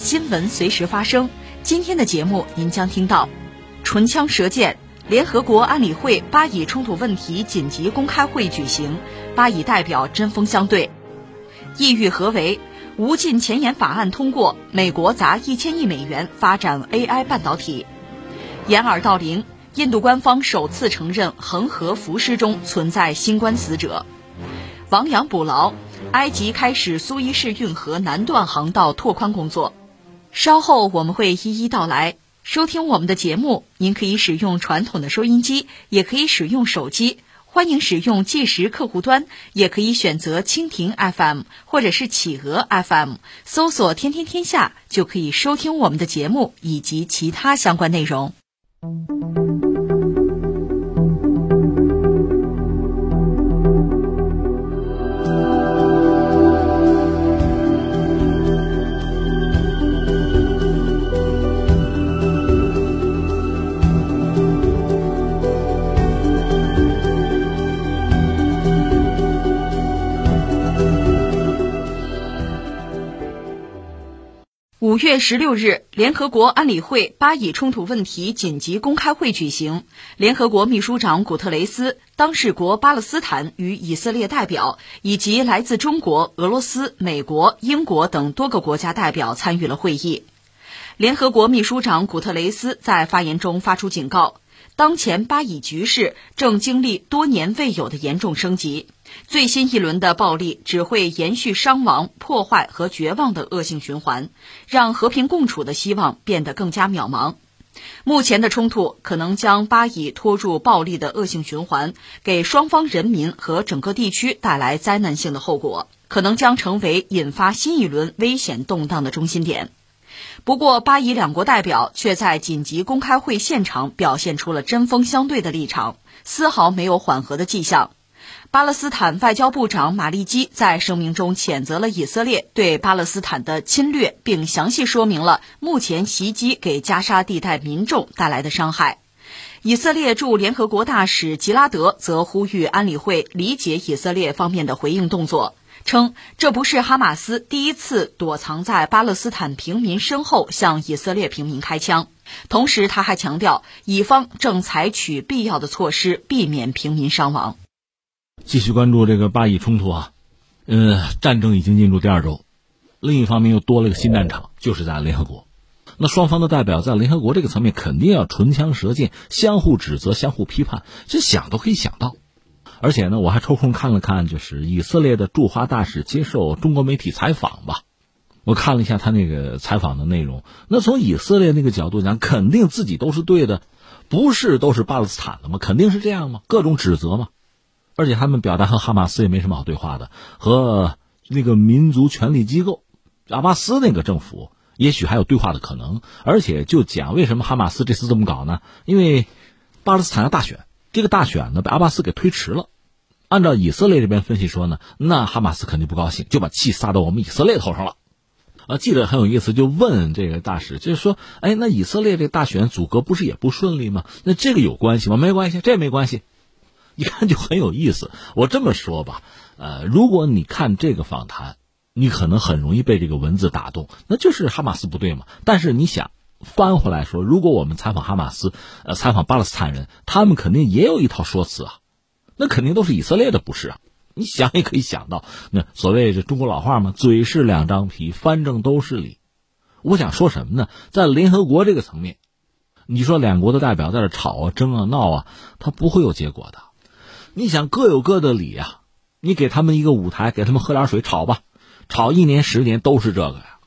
新闻随时发生。今天的节目您将听到：唇枪舌剑，联合国安理会巴以冲突问题紧急公开会举行，巴以代表针锋相对；意欲何为？无尽前沿法案通过，美国砸一千亿美元发展 AI 半导体。掩耳盗铃，印度官方首次承认恒河浮尸中存在新冠死者。亡羊补牢。埃及开始苏伊士运河南段航道拓宽工作，稍后我们会一一道来。收听我们的节目，您可以使用传统的收音机，也可以使用手机，欢迎使用计时客户端，也可以选择蜻蜓 FM 或者是企鹅 FM，搜索“天天天下”就可以收听我们的节目以及其他相关内容。月十六日，联合国安理会巴以冲突问题紧急公开会举行。联合国秘书长古特雷斯、当事国巴勒斯坦与以色列代表，以及来自中国、俄罗斯、美国、英国等多个国家代表参与了会议。联合国秘书长古特雷斯在发言中发出警告。当前巴以局势正经历多年未有的严重升级，最新一轮的暴力只会延续伤亡、破坏和绝望的恶性循环，让和平共处的希望变得更加渺茫。目前的冲突可能将巴以拖入暴力的恶性循环，给双方人民和整个地区带来灾难性的后果，可能将成为引发新一轮危险动荡的中心点。不过，巴以两国代表却在紧急公开会现场表现出了针锋相对的立场，丝毫没有缓和的迹象。巴勒斯坦外交部长马利基在声明中谴责了以色列对巴勒斯坦的侵略，并详细说明了目前袭击给加沙地带民众带来的伤害。以色列驻联合国大使吉拉德则呼吁安理会理解以色列方面的回应动作。称这不是哈马斯第一次躲藏在巴勒斯坦平民身后向以色列平民开枪，同时他还强调，以方正采取必要的措施避免平民伤亡。继续关注这个巴以冲突啊，嗯，战争已经进入第二周，另一方面又多了个新战场，就是在联合国。那双方的代表在联合国这个层面肯定要唇枪舌剑，相互指责、相互批判，这想都可以想到。而且呢，我还抽空看了看，就是以色列的驻华大使接受中国媒体采访吧。我看了一下他那个采访的内容。那从以色列那个角度讲，肯定自己都是对的，不是都是巴勒斯坦的吗？肯定是这样吗？各种指责嘛。而且他们表达和哈马斯也没什么好对话的，和那个民族权力机构阿巴斯那个政府也许还有对话的可能。而且就讲为什么哈马斯这次这么搞呢？因为巴勒斯坦要大选。这个大选呢被阿巴斯给推迟了，按照以色列这边分析说呢，那哈马斯肯定不高兴，就把气撒到我们以色列头上了。啊，记者很有意思，就问这个大使，就是说，哎，那以色列这大选组阁不是也不顺利吗？那这个有关系吗？没关系，这没关系。一看就很有意思。我这么说吧，呃，如果你看这个访谈，你可能很容易被这个文字打动，那就是哈马斯不对嘛。但是你想。翻回来说，如果我们采访哈马斯，呃，采访巴勒斯坦人，他们肯定也有一套说辞啊，那肯定都是以色列的不是啊。你想也可以想到，那所谓这中国老话嘛，嘴是两张皮，翻正都是理。我想说什么呢？在联合国这个层面，你说两国的代表在这吵啊、争啊、闹啊，他不会有结果的。你想各有各的理呀，你给他们一个舞台，给他们喝点水，吵吧，吵一年十年都是这个呀。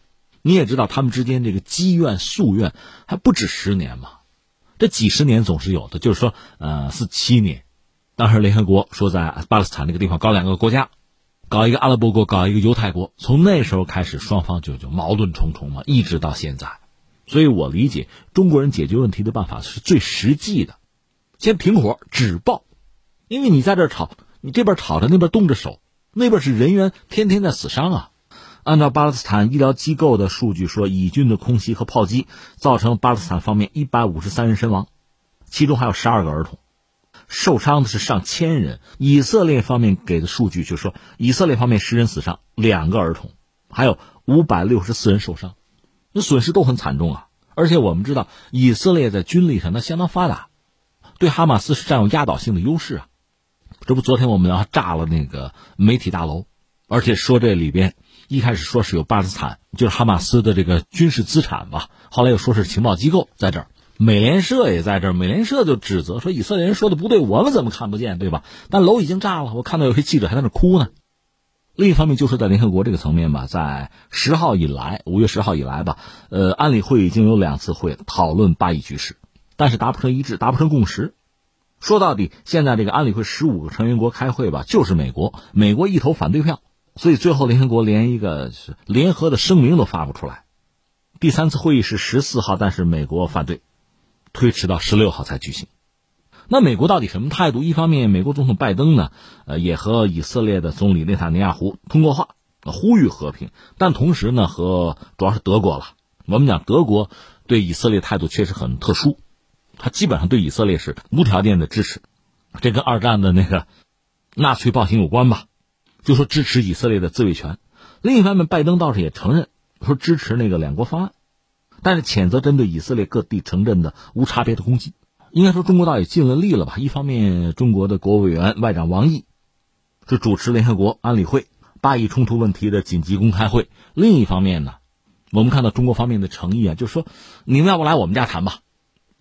你也知道，他们之间这个积怨夙怨还不止十年嘛，这几十年总是有的。就是说，呃，四七年，当时联合国说在巴勒斯坦那个地方搞两个国家，搞一个阿拉伯国，搞一个犹太国。从那时候开始，双方就就矛盾重重嘛，一直到现在。所以我理解中国人解决问题的办法是最实际的，先停火止暴，因为你在这吵，你这边吵着那边动着手，那边是人员天天在死伤啊。按照巴勒斯坦医疗机构的数据说，以军的空袭和炮击造成巴勒斯坦方面一百五十三人身亡，其中还有十二个儿童，受伤的是上千人。以色列方面给的数据就说，以色列方面十人死伤，两个儿童，还有五百六十四人受伤，那损失都很惨重啊。而且我们知道，以色列在军力上那相当发达，对哈马斯是占有压倒性的优势啊。这不，昨天我们要炸了那个媒体大楼，而且说这里边。一开始说是有巴勒斯坦，就是哈马斯的这个军事资产吧，后来又说是情报机构在这儿，美联社也在这儿，美联社就指责说以色列人说的不对，我们怎么看不见，对吧？但楼已经炸了，我看到有些记者还在那哭呢。另一方面，就是在联合国这个层面吧，在十号以来，五月十号以来吧，呃，安理会已经有两次会讨论巴以局势，但是达不成一致，达不成共识。说到底，现在这个安理会十五个成员国开会吧，就是美国，美国一投反对票。所以最后，联合国连一个联合的声明都发不出来。第三次会议是十四号，但是美国反对，推迟到十六号才举行。那美国到底什么态度？一方面，美国总统拜登呢，呃，也和以色列的总理内塔尼亚胡通过话，呼吁和平。但同时呢，和主要是德国了。我们讲德国对以色列态度确实很特殊，他基本上对以色列是无条件的支持。这跟二战的那个纳粹暴行有关吧？就说支持以色列的自卫权，另一方面，拜登倒是也承认说支持那个两国方案，但是谴责针对以色列各地城镇的无差别的攻击。应该说，中国倒也尽了力了吧？一方面，中国的国务委员外长王毅是主持联合国安理会巴以冲突问题的紧急公开会；另一方面呢，我们看到中国方面的诚意啊，就是说你们要不来我们家谈吧，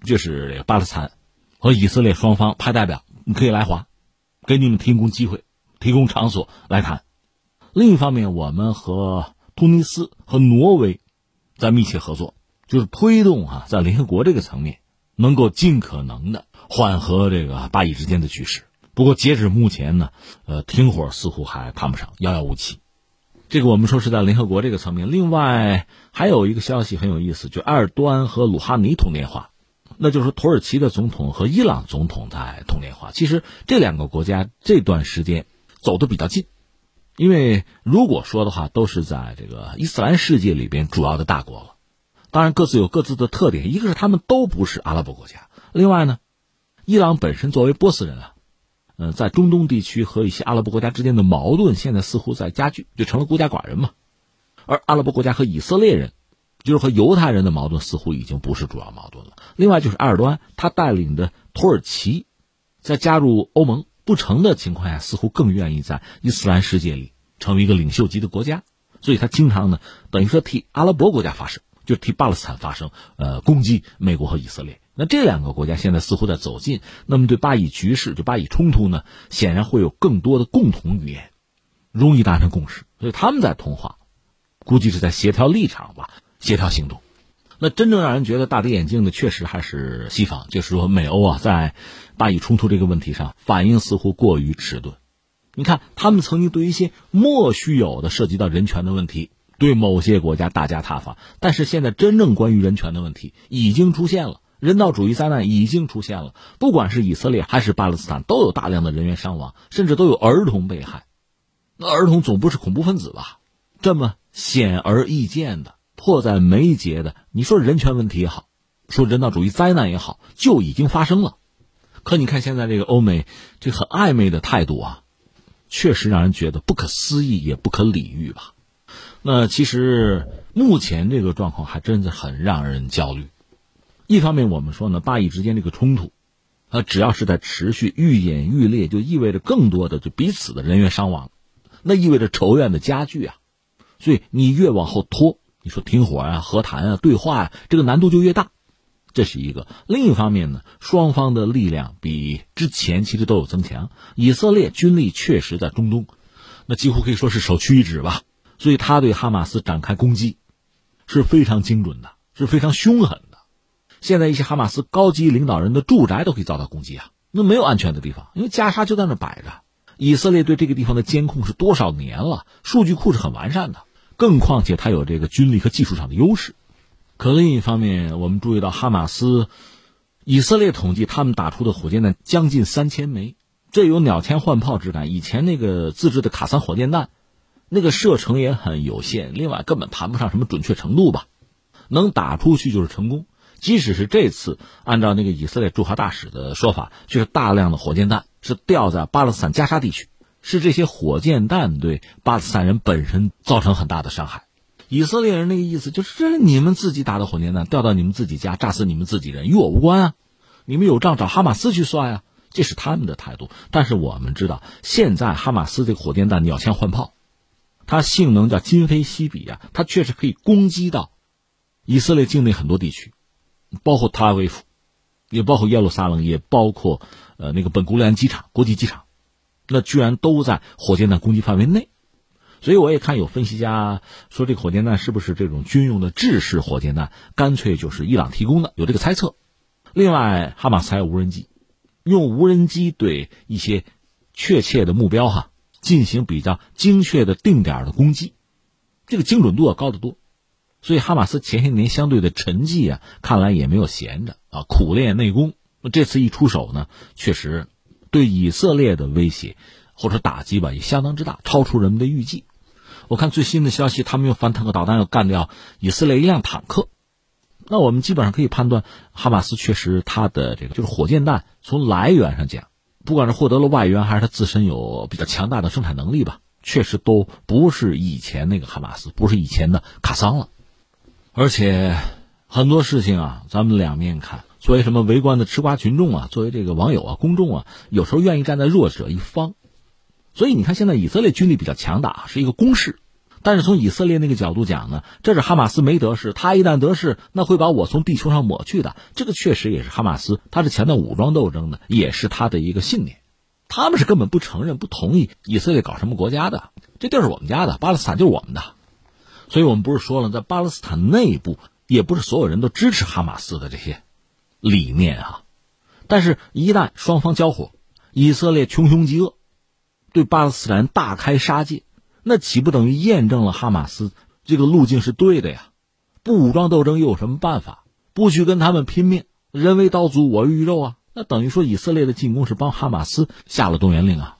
就是巴勒斯坦和以色列双方派代表，你可以来华，给你们提供机会。提供场所来谈。另一方面，我们和突尼斯和挪威在密切合作，就是推动啊，在联合国这个层面能够尽可能的缓和这个巴以之间的局势。不过，截止目前呢，呃，停火似乎还谈不上，遥遥无期。这个我们说是在联合国这个层面。另外，还有一个消息很有意思，就埃尔多安和鲁哈尼通电话，那就是土耳其的总统和伊朗总统在通电话。其实这两个国家这段时间。走的比较近，因为如果说的话，都是在这个伊斯兰世界里边主要的大国了。当然，各自有各自的特点，一个是他们都不是阿拉伯国家，另外呢，伊朗本身作为波斯人啊，呃，在中东地区和一些阿拉伯国家之间的矛盾现在似乎在加剧，就成了孤家寡人嘛。而阿拉伯国家和以色列人，就是和犹太人的矛盾似乎已经不是主要矛盾了。另外就是埃尔多安他带领的土耳其，在加入欧盟。不成的情况下，似乎更愿意在伊斯兰世界里成为一个领袖级的国家，所以他经常呢，等于说替阿拉伯国家发声，就替巴勒斯坦发声，呃，攻击美国和以色列。那这两个国家现在似乎在走近，那么对巴以局势、就巴以冲突呢，显然会有更多的共同语言，容易达成共识。所以他们在通话，估计是在协调立场吧，协调行动。那真正让人觉得大跌眼镜的，确实还是西方，就是说美欧啊，在巴以冲突这个问题上反应似乎过于迟钝。你看，他们曾经对一些莫须有的涉及到人权的问题，对某些国家大加挞伐，但是现在真正关于人权的问题已经出现了，人道主义灾难已经出现了，不管是以色列还是巴勒斯坦，都有大量的人员伤亡，甚至都有儿童被害。那儿童总不是恐怖分子吧？这么显而易见的。迫在眉睫的，你说人权问题也好，说人道主义灾难也好，就已经发生了。可你看现在这个欧美这很暧昧的态度啊，确实让人觉得不可思议也不可理喻吧。那其实目前这个状况还真的很让人焦虑。一方面我们说呢，巴以之间这个冲突，啊，只要是在持续愈演愈烈，就意味着更多的就彼此的人员伤亡，那意味着仇怨的加剧啊。所以你越往后拖。你说停火啊、和谈啊、对话呀，这个难度就越大，这是一个。另一方面呢，双方的力量比之前其实都有增强。以色列军力确实在中东，那几乎可以说是首屈一指吧。所以他对哈马斯展开攻击是非常精准的，是非常凶狠的。现在一些哈马斯高级领导人的住宅都可以遭到攻击啊，那没有安全的地方，因为加沙就在那摆着。以色列对这个地方的监控是多少年了，数据库是很完善的。更况且，他有这个军力和技术上的优势，可另一方面，我们注意到哈马斯、以色列统计他们打出的火箭弹将近三千枚，这有鸟枪换炮之感。以前那个自制的卡桑火箭弹，那个射程也很有限，另外根本谈不上什么准确程度吧，能打出去就是成功。即使是这次，按照那个以色列驻华大使的说法，就是大量的火箭弹是掉在巴勒斯坦加沙地区，是这些火箭弹对巴勒斯坦人本身造成很大的伤害。以色列人那个意思就是，这是你们自己打的火箭弹，掉到你们自己家，炸死你们自己人，与我无关啊！你们有账找哈马斯去算呀，这是他们的态度。但是我们知道，现在哈马斯这个火箭弹鸟枪换炮，它性能叫今非昔比啊，它确实可以攻击到以色列境内很多地区，包括特拉维夫，也包括耶路撒冷，也包括呃那个本古里安机场国际机场，那居然都在火箭弹攻击范围内。所以我也看有分析家说，这个火箭弹是不是这种军用的制式火箭弹，干脆就是伊朗提供的，有这个猜测。另外，哈马斯还有无人机，用无人机对一些确切的目标哈进行比较精确的定点的攻击，这个精准度要高得多。所以，哈马斯前些年相对的沉寂啊，看来也没有闲着啊，苦练内功。那这次一出手呢，确实对以色列的威胁或者打击吧，也相当之大，超出人们的预计。我看最新的消息，他们用反坦克导弹要干掉以色列一辆坦克，那我们基本上可以判断，哈马斯确实它的这个就是火箭弹，从来源上讲，不管是获得了外援，还是它自身有比较强大的生产能力吧，确实都不是以前那个哈马斯，不是以前的卡桑了。而且很多事情啊，咱们两面看，作为什么围观的吃瓜群众啊，作为这个网友啊、公众啊，有时候愿意站在弱者一方。所以你看，现在以色列军力比较强大，是一个攻势。但是从以色列那个角度讲呢，这是哈马斯没得势，他一旦得势，那会把我从地球上抹去的。这个确实也是哈马斯，他是强调武装斗争的，也是他的一个信念。他们是根本不承认、不同意以色列搞什么国家的，这地儿是我们家的，巴勒斯坦就是我们的。所以我们不是说了，在巴勒斯坦内部，也不是所有人都支持哈马斯的这些理念啊。但是，一旦双方交火，以色列穷凶极恶。对巴勒斯坦大开杀戒，那岂不等于验证了哈马斯这个路径是对的呀？不武装斗争又有什么办法？不去跟他们拼命，人为刀俎我鱼肉啊？那等于说以色列的进攻是帮哈马斯下了动员令啊！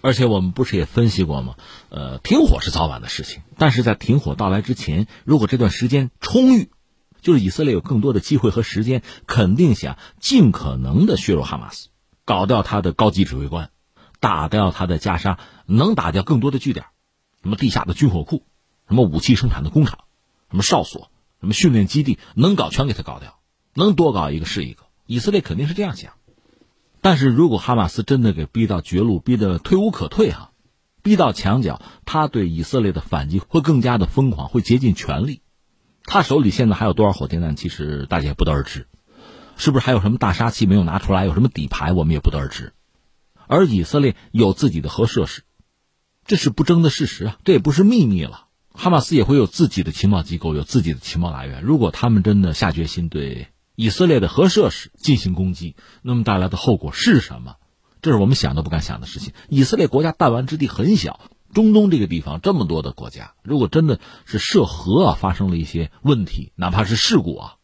而且我们不是也分析过吗？呃，停火是早晚的事情，但是在停火到来之前，如果这段时间充裕，就是以色列有更多的机会和时间，肯定想尽可能的削弱哈马斯，搞掉他的高级指挥官。打掉他的加沙，能打掉更多的据点，什么地下的军火库，什么武器生产的工厂，什么哨所，什么训练基地，能搞全给他搞掉，能多搞一个是一个。以色列肯定是这样想，但是如果哈马斯真的给逼到绝路，逼得退无可退哈，逼到墙角，他对以色列的反击会更加的疯狂，会竭尽全力。他手里现在还有多少火箭弹？其实大家也不得而知，是不是还有什么大杀器没有拿出来？有什么底牌？我们也不得而知。而以色列有自己的核设施，这是不争的事实啊，这也不是秘密了。哈马斯也会有自己的情报机构，有自己的情报来源。如果他们真的下决心对以色列的核设施进行攻击，那么带来的后果是什么？这是我们想都不敢想的事情。以色列国家弹丸之地很小，中东这个地方这么多的国家，如果真的是涉核啊，发生了一些问题，哪怕是事故啊，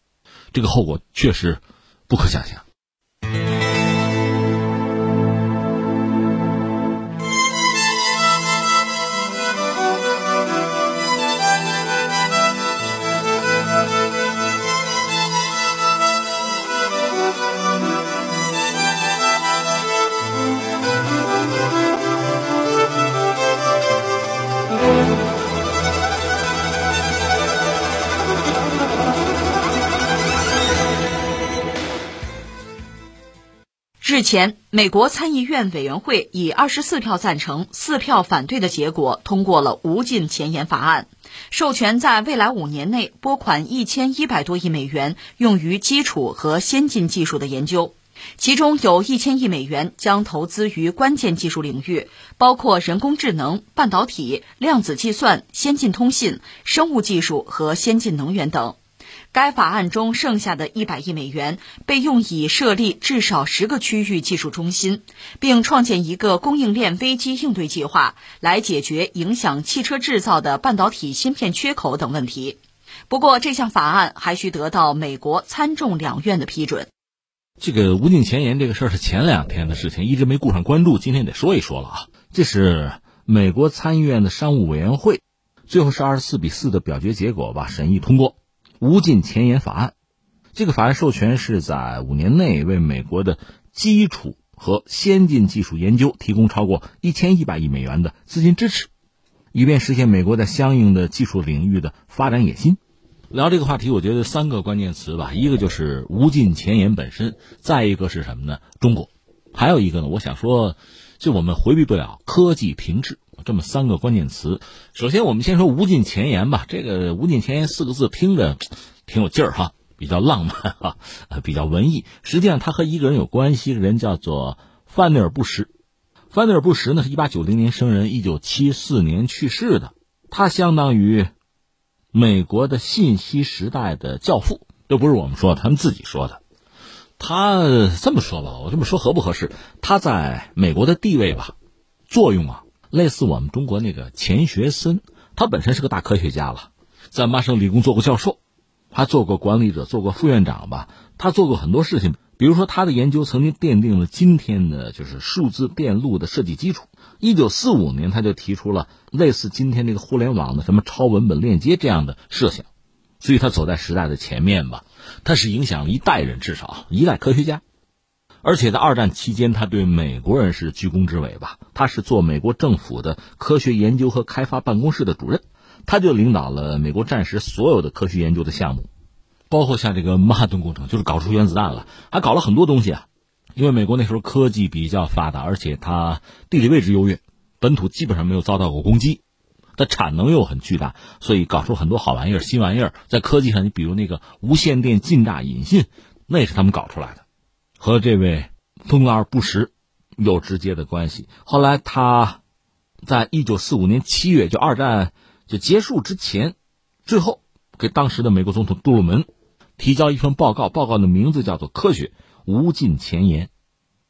这个后果确实不可想象。日前，美国参议院委员会以二十四票赞成、四票反对的结果通过了无尽前沿法案，授权在未来五年内拨款一千一百多亿美元用于基础和先进技术的研究，其中有一千亿美元将投资于关键技术领域，包括人工智能、半导体、量子计算、先进通信、生物技术和先进能源等。该法案中剩下的一百亿美元被用以设立至少十个区域技术中心，并创建一个供应链危机应对计划，来解决影响汽车制造的半导体芯片缺口等问题。不过，这项法案还需得到美国参众两院的批准。这个无尽前沿这个事儿是前两天的事情，一直没顾上关注，今天得说一说了啊。这是美国参议院的商务委员会，最后是二十四比四的表决结果吧，审议通过无尽前沿法案。这个法案授权是在五年内为美国的基础和先进技术研究提供超过一千一百亿美元的资金支持。以便实现美国在相应的技术领域的发展野心。聊这个话题，我觉得三个关键词吧，一个就是无尽前沿本身，再一个是什么呢？中国，还有一个呢，我想说，就我们回避不了科技停滞这么三个关键词。首先，我们先说无尽前沿吧。这个无尽前沿四个字听着 挺有劲儿哈，比较浪漫哈，比较文艺。实际上，它和一个人有关系，人叫做范内尔·布什。范德尔布什呢是一八九零年生人，一九七四年去世的。他相当于美国的信息时代的教父，这不是我们说，他们自己说的。他这么说吧，我这么说合不合适？他在美国的地位吧，作用啊，类似我们中国那个钱学森。他本身是个大科学家了，在麻省理工做过教授，还做过管理者，做过副院长吧。他做过很多事情。比如说，他的研究曾经奠定了今天的就是数字电路的设计基础。一九四五年，他就提出了类似今天这个互联网的什么超文本链接这样的设想，所以他走在时代的前面吧。他是影响了一代人，至少一代科学家。而且在二战期间，他对美国人是居功至伟吧。他是做美国政府的科学研究和开发办公室的主任，他就领导了美国战时所有的科学研究的项目。包括像这个曼哈顿工程，就是搞出原子弹了，还搞了很多东西啊。因为美国那时候科技比较发达，而且它地理位置优越，本土基本上没有遭到过攻击，它产能又很巨大，所以搞出很多好玩意儿、新玩意儿。在科技上，你比如那个无线电近炸引信，那也是他们搞出来的，和这位丰拉尔·布什有直接的关系。后来他在一九四五年七月，就二战就结束之前，最后给当时的美国总统杜鲁门。提交一份报告，报告的名字叫做《科学无尽前沿》，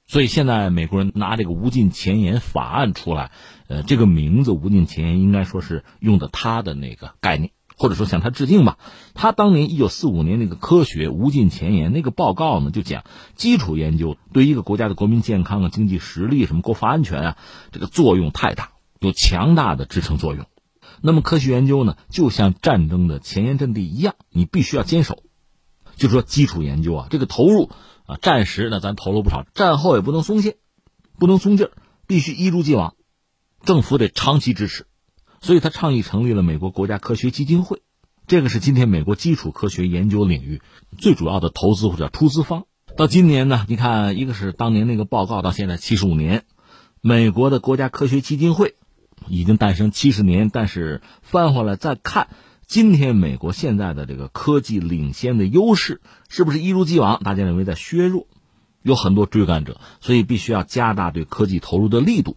所以现在美国人拿这个无尽前沿法案出来，呃，这个名字无尽前沿应该说是用的他的那个概念，或者说向他致敬吧。他当年一九四五年那个《科学无尽前沿》那个报告呢，就讲基础研究对一个国家的国民健康啊、经济实力、什么国防安全啊，这个作用太大，有强大的支撑作用。那么科学研究呢，就像战争的前沿阵地一样，你必须要坚守。就是说，基础研究啊，这个投入啊，战时呢咱投入不少，战后也不能松懈，不能松劲儿，必须一如既往，政府得长期支持。所以他倡议成立了美国国家科学基金会，这个是今天美国基础科学研究领域最主要的投资或者出资方。到今年呢，你看，一个是当年那个报告，到现在七十五年，美国的国家科学基金会已经诞生七十年，但是翻回来再看。今天美国现在的这个科技领先的优势，是不是一如既往？大家认为在削弱，有很多追赶者，所以必须要加大对科技投入的力度，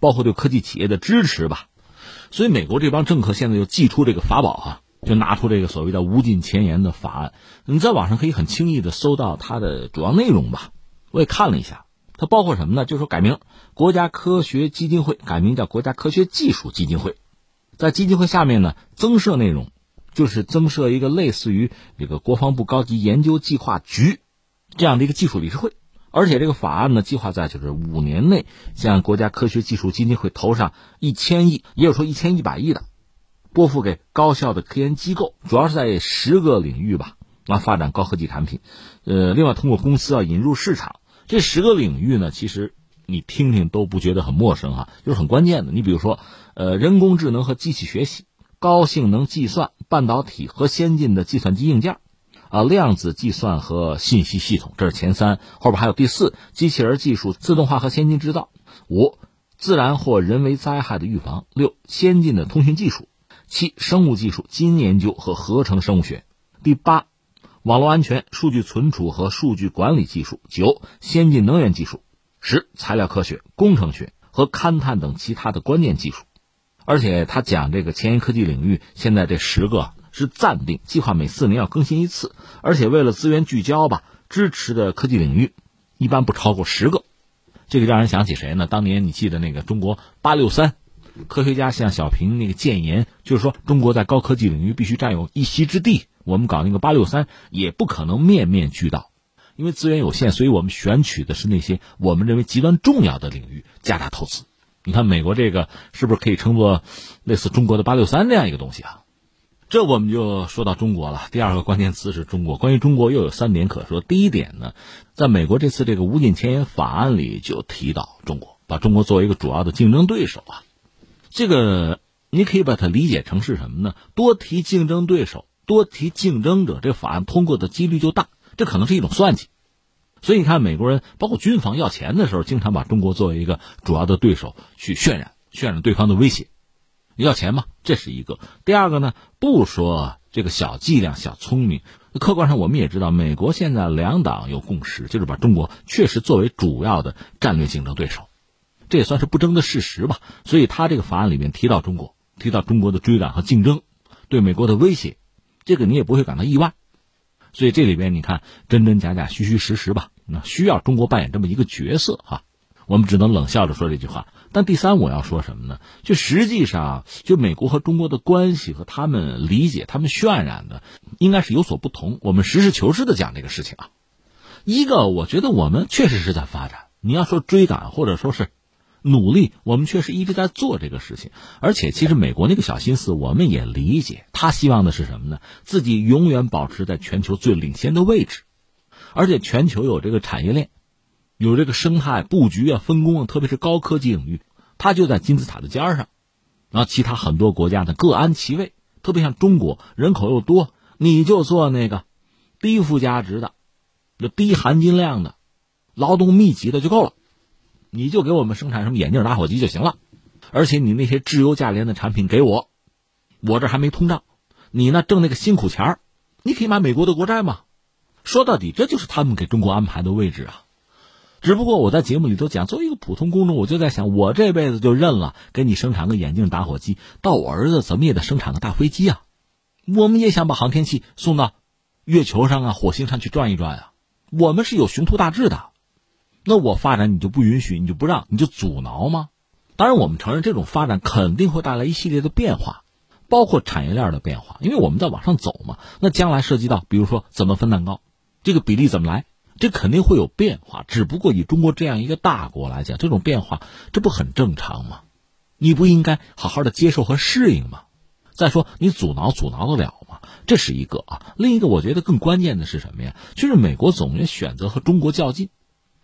包括对科技企业的支持吧。所以美国这帮政客现在又祭出这个法宝啊，就拿出这个所谓的“无尽前沿”的法案。你在网上可以很轻易的搜到它的主要内容吧？我也看了一下，它包括什么呢？就是说改名国家科学基金会，改名叫国家科学技术基金会。在基金会下面呢，增设内容，就是增设一个类似于这个国防部高级研究计划局这样的一个技术理事会，而且这个法案呢，计划在就是五年内向国家科学技术基金会投上一千亿，也有说一千一百亿的，拨付给高校的科研机构，主要是在十个领域吧，啊，发展高科技产品，呃，另外通过公司要引入市场，这十个领域呢，其实。你听听都不觉得很陌生哈，就是很关键的。你比如说，呃，人工智能和机器学习、高性能计算、半导体和先进的计算机硬件，啊，量子计算和信息系统，这是前三。后边还有第四，机器人技术、自动化和先进制造；五，自然或人为灾害的预防；六，先进的通讯技术；七，生物技术、基因研究和合成生物学；第八，网络安全、数据存储和数据管理技术；九，先进能源技术。十材料科学、工程学和勘探等其他的关键技术，而且他讲这个前沿科技领域，现在这十个是暂定，计划每四年要更新一次，而且为了资源聚焦吧，支持的科技领域一般不超过十个。这个让人想起谁呢？当年你记得那个中国八六三，科学家向小平那个谏言，就是说中国在高科技领域必须占有一席之地。我们搞那个八六三也不可能面面俱到，因为资源有限，所以我们选取的是那些我们认为极端重要的领域加大投资。你看美国这个是不是可以称作类似中国的八六三这样一个东西啊？这我们就说到中国了。第二个关键词是中国。关于中国又有三点可说。第一点呢，在美国这次这个无尽前沿法案里就提到中国，把中国作为一个主要的竞争对手啊。这个你可以把它理解成是什么呢？多提竞争对手，多提竞争者，这法案通过的几率就大。这可能是一种算计。所以你看，美国人包括军方要钱的时候，经常把中国作为一个主要的对手去渲染，渲染对方的威胁。要钱嘛，这是一个。第二个呢，不说这个小伎俩、小聪明，客观上我们也知道，美国现在两党有共识，就是把中国确实作为主要的战略竞争对手，这也算是不争的事实吧。所以他这个法案里面提到中国，提到中国的追赶和竞争，对美国的威胁，这个你也不会感到意外。所以这里边你看真真假假、虚虚实实吧，那需要中国扮演这么一个角色哈。我们只能冷笑着说这句话。但第三，我要说什么呢？就实际上，就美国和中国的关系和他们理解、他们渲染的，应该是有所不同。我们实事求是的讲这个事情啊。一个，我觉得我们确实是在发展。你要说追赶或者说是努力，我们确实一直在做这个事情。而且，其实美国那个小心思我们也理解。他希望的是什么呢？自己永远保持在全球最领先的位置，而且全球有这个产业链。有这个生态布局啊，分工啊，特别是高科技领域，它就在金字塔的尖上，然后其他很多国家呢各安其位。特别像中国，人口又多，你就做那个低附加值的、就低含金量的、劳动密集的就够了，你就给我们生产什么眼镜、打火机就行了。而且你那些质优价廉的产品给我，我这还没通胀，你呢挣那个辛苦钱儿，你可以买美国的国债嘛。说到底，这就是他们给中国安排的位置啊。只不过我在节目里头讲，作为一个普通公众，我就在想，我这辈子就认了，给你生产个眼镜、打火机，到我儿子怎么也得生产个大飞机啊！我们也想把航天器送到月球上啊、火星上去转一转啊！我们是有雄图大志的，那我发展你就不允许，你就不让，你就阻挠吗？当然，我们承认这种发展肯定会带来一系列的变化，包括产业链的变化，因为我们在往上走嘛。那将来涉及到，比如说怎么分蛋糕，这个比例怎么来？这肯定会有变化，只不过以中国这样一个大国来讲，这种变化这不很正常吗？你不应该好好的接受和适应吗？再说你阻挠阻挠得了吗？这是一个啊，另一个我觉得更关键的是什么呀？就是美国总愿选择和中国较劲。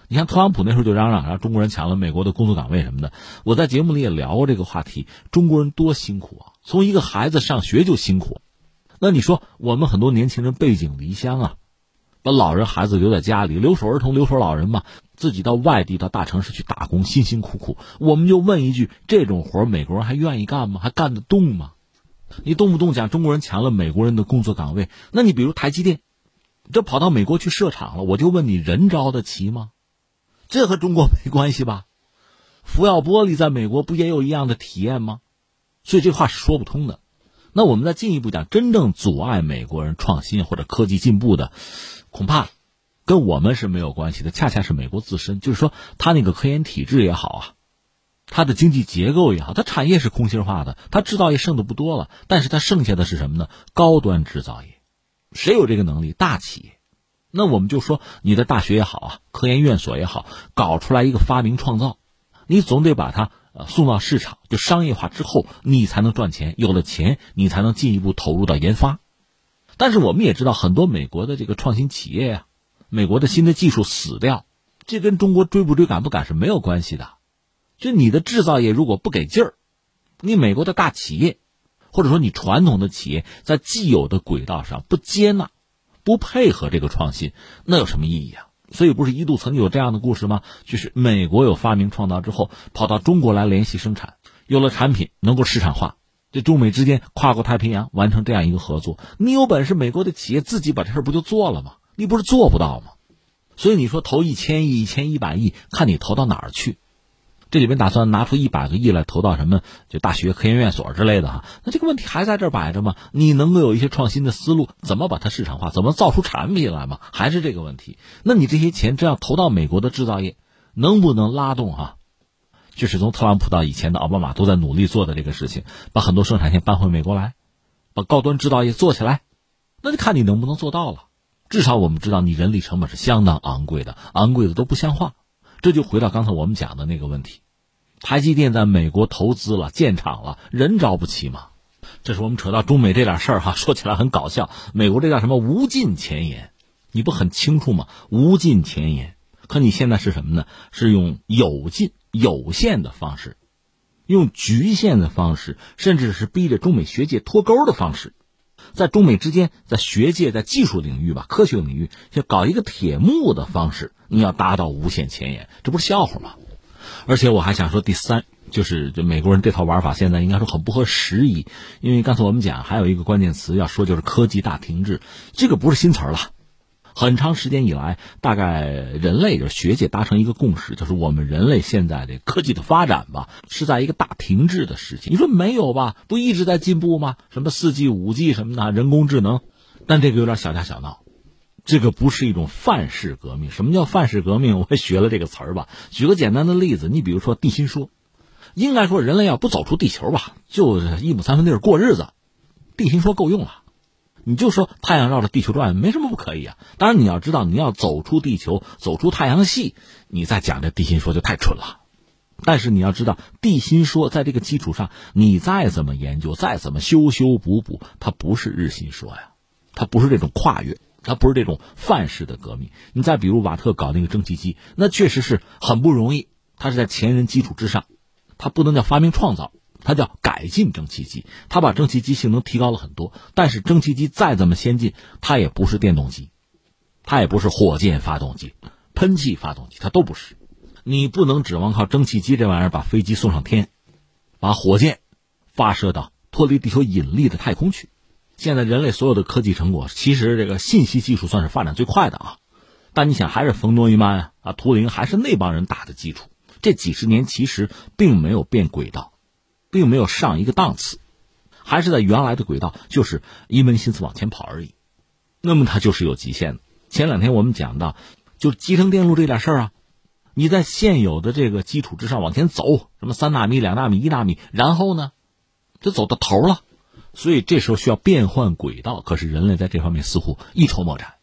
你看特朗普那时候就嚷嚷让中国人抢了美国的工作岗位什么的，我在节目里也聊过这个话题。中国人多辛苦啊，从一个孩子上学就辛苦，那你说我们很多年轻人背井离乡啊。把老人孩子留在家里，留守儿童、留守老人嘛，自己到外地、到大城市去打工，辛辛苦苦。我们就问一句：这种活美国人还愿意干吗？还干得动吗？你动不动讲中国人抢了美国人的工作岗位，那你比如台积电，这跑到美国去设厂了，我就问你：人招得齐吗？这和中国 没关系吧？福耀玻璃在美国不也有一样的体验吗？所以这话是说不通的。那我们再进一步讲，真正阻碍美国人创新或者科技进步的。恐怕跟我们是没有关系的，恰恰是美国自身。就是说，它那个科研体制也好啊，它的经济结构也好，它产业是空心化的，它制造业剩的不多了，但是它剩下的是什么呢？高端制造业，谁有这个能力？大企业。那我们就说，你的大学也好啊，科研院所也好，搞出来一个发明创造，你总得把它呃送到市场，就商业化之后，你才能赚钱。有了钱，你才能进一步投入到研发。但是我们也知道，很多美国的这个创新企业呀，美国的新的技术死掉，这跟中国追不追赶不赶是没有关系的。就你的制造业如果不给劲儿，你美国的大企业，或者说你传统的企业在既有的轨道上不接纳、不配合这个创新，那有什么意义啊？所以不是一度曾经有这样的故事吗？就是美国有发明创造之后，跑到中国来联系生产，有了产品能够市场化。这中美之间跨过太平洋完成这样一个合作，你有本事，美国的企业自己把这事不就做了吗？你不是做不到吗？所以你说投一千亿、一千一百亿，看你投到哪儿去。这里面打算拿出一百个亿来投到什么？就大学、科研院所之类的哈。那这个问题还在这儿摆着吗？你能够有一些创新的思路，怎么把它市场化？怎么造出产品来吗？还是这个问题？那你这些钱真要投到美国的制造业，能不能拉动哈？就是从特朗普到以前的奥巴马都在努力做的这个事情，把很多生产线搬回美国来，把高端制造业做起来，那就看你能不能做到了。至少我们知道，你人力成本是相当昂贵的，昂贵的都不像话。这就回到刚才我们讲的那个问题：台积电在美国投资了、建厂了，人招不起吗？这是我们扯到中美这点事儿哈，说起来很搞笑。美国这叫什么无尽前沿？你不很清楚吗？无尽前沿。可你现在是什么呢？是用有尽、有限的方式，用局限的方式，甚至是逼着中美学界脱钩的方式，在中美之间，在学界、在技术领域吧、科学领域，就搞一个铁幕的方式，你要达到无限前沿，这不是笑话吗？而且我还想说，第三就是，这美国人这套玩法现在应该说很不合时宜，因为刚才我们讲还有一个关键词要说，就是科技大停滞，这个不是新词儿了。很长时间以来，大概人类就学界达成一个共识，就是我们人类现在的科技的发展吧，是在一个大停滞的时期。你说没有吧？不一直在进步吗？什么四 G、五 G 什么的，人工智能，但这个有点小打小闹，这个不是一种范式革命。什么叫范式革命？我也学了这个词儿吧。举个简单的例子，你比如说地心说，应该说人类要不走出地球吧，就是一亩三分地过日子，地心说够用了。你就说太阳绕着地球转，没什么不可以啊。当然你要知道，你要走出地球，走出太阳系，你再讲这地心说就太蠢了。但是你要知道，地心说在这个基础上，你再怎么研究，再怎么修修补补，它不是日心说呀，它不是这种跨越，它不是这种范式的革命。你再比如瓦特搞那个蒸汽机，那确实是很不容易，它是在前人基础之上，它不能叫发明创造。它叫改进蒸汽机，它把蒸汽机性能提高了很多。但是蒸汽机再怎么先进，它也不是电动机，它也不是火箭发动机、喷气发动机，它都不是。你不能指望靠蒸汽机这玩意儿把飞机送上天，把火箭发射到脱离地球引力的太空去。现在人类所有的科技成果，其实这个信息技术算是发展最快的啊。但你想，还是冯诺依曼啊、啊图灵，还是那帮人打的基础。这几十年其实并没有变轨道。并没有上一个档次，还是在原来的轨道，就是一门心思往前跑而已。那么它就是有极限的。前两天我们讲到，就集成电路这点事儿啊，你在现有的这个基础之上往前走，什么三纳米、两纳米、一纳米，然后呢，就走到头了。所以这时候需要变换轨道，可是人类在这方面似乎一筹莫展。